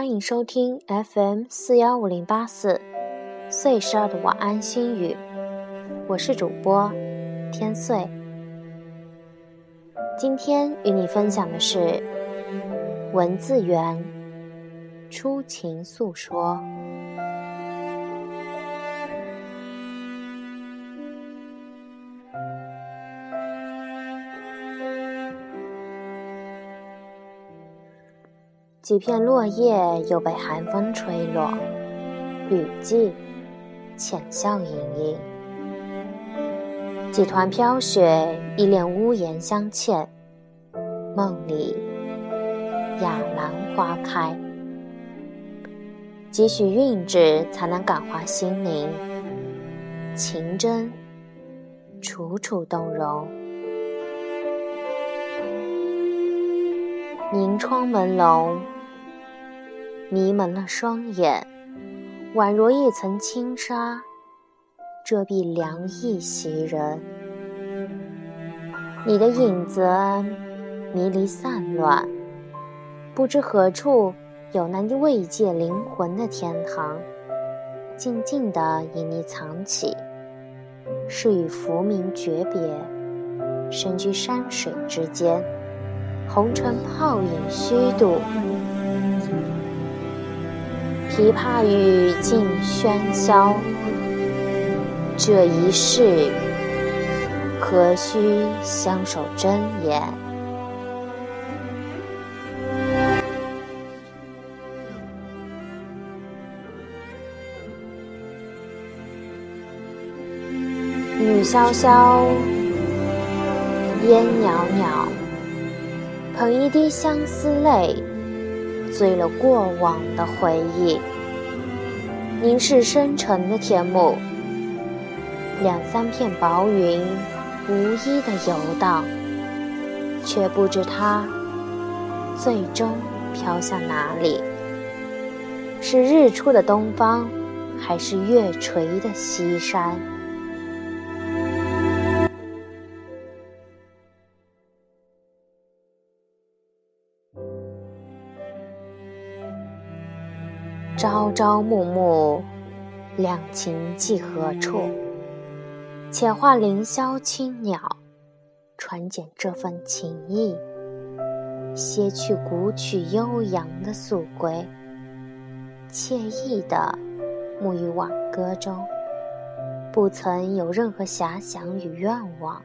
欢迎收听 FM 四幺五零八四岁十二的晚安心语，我是主播天岁。今天与你分享的是文字源初情诉说。几片落叶又被寒风吹落，雨季浅笑盈盈。几团飘雪依恋屋檐相嵌，梦里雅兰花开。几许韵致才能感化心灵，情真楚楚动容。凝窗朦胧，迷蒙了双眼，宛若一层轻纱，遮蔽凉意袭人。你的影子迷离散乱，不知何处有那慰藉灵魂的天堂，静静地隐匿藏起，是与浮名诀别，身居山水之间。红尘泡影虚度，琵琶语尽喧嚣。这一世，何须相守真言？雨潇潇，烟袅袅。捧一滴相思泪，醉了过往的回忆。凝视深沉的天幕，两三片薄云无一的游荡，却不知它最终飘向哪里。是日出的东方，还是月垂的西山？朝朝暮暮，两情寄何处？且话凌霄青鸟，传简这份情意，歇去古曲悠扬的宿归，惬意的沐浴晚歌中，不曾有任何遐想与愿望。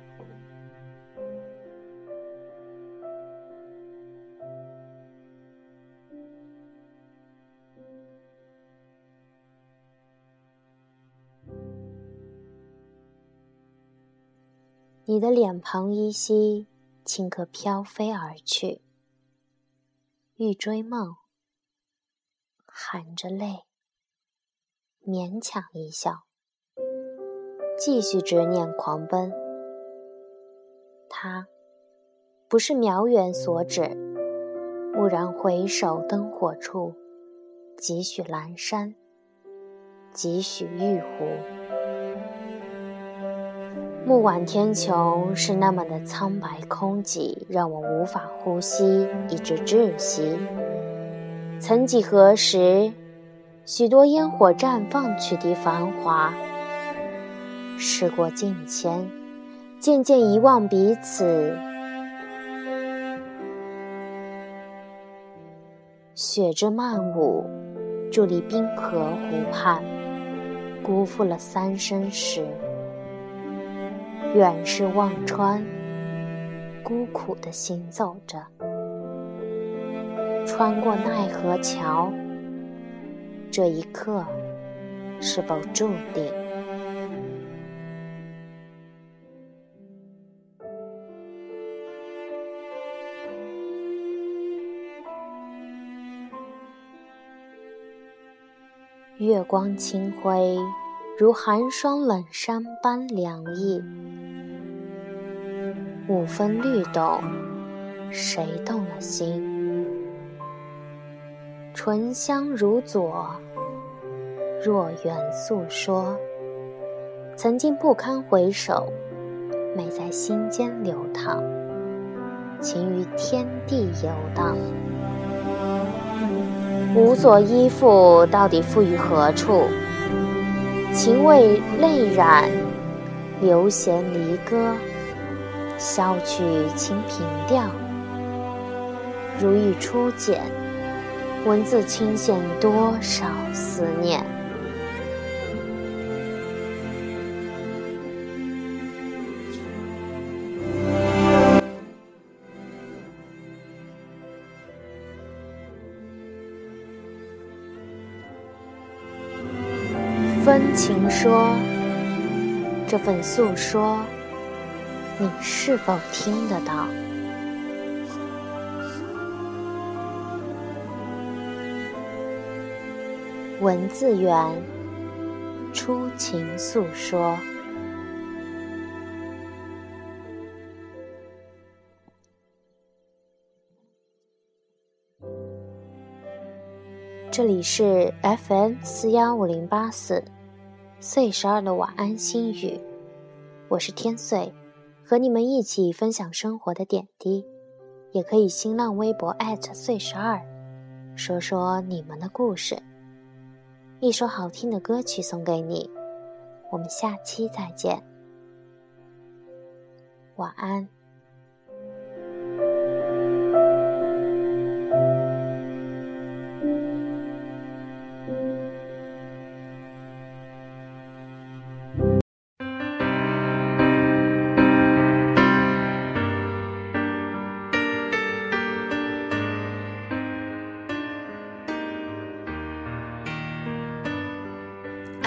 你的脸庞依稀，顷刻飘飞而去。欲追梦，含着泪，勉强一笑，继续执念狂奔。他不是渺远所指，蓦然回首，灯火处，几许阑珊，几许玉壶。暮晚天穹是那么的苍白空寂，让我无法呼吸，以致窒息。曾几何时，许多烟火绽放，取缔繁华。时过境迁，渐渐遗忘彼此。雪之漫舞，伫立冰河湖畔，辜负了三生石。远视望穿，孤苦的行走着，穿过奈何桥。这一刻，是否注定？月光清辉。如寒霜冷山般凉意，五分律动，谁动了心？醇香如左，若缘诉说。曾经不堪回首，美在心间流淌，情于天地游荡。无所依附，到底付于何处？情为泪染，流弦离歌，箫曲清平调，如遇初见，文字倾现多少思念。分情说，这份诉说，你是否听得到？文字源，初情诉说。这里是 FM 四幺五零八四。岁十二的晚安心语，我是天岁，和你们一起分享生活的点滴，也可以新浪微博岁十二，说说你们的故事。一首好听的歌曲送给你，我们下期再见，晚安。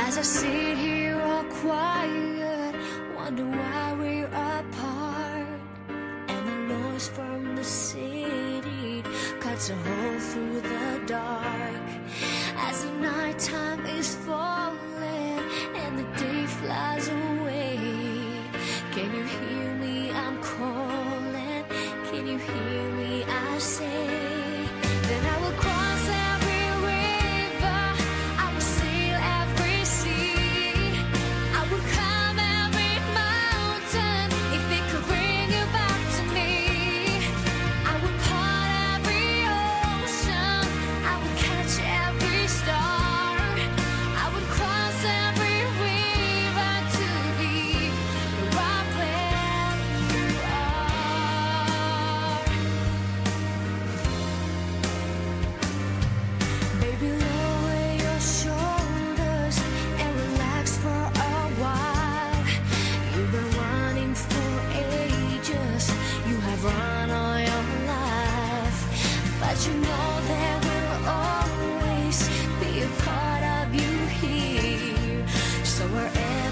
As I sit here all quiet, wonder why we're apart. And the noise from the city cuts a hole through the dark. As the nighttime is falling. forever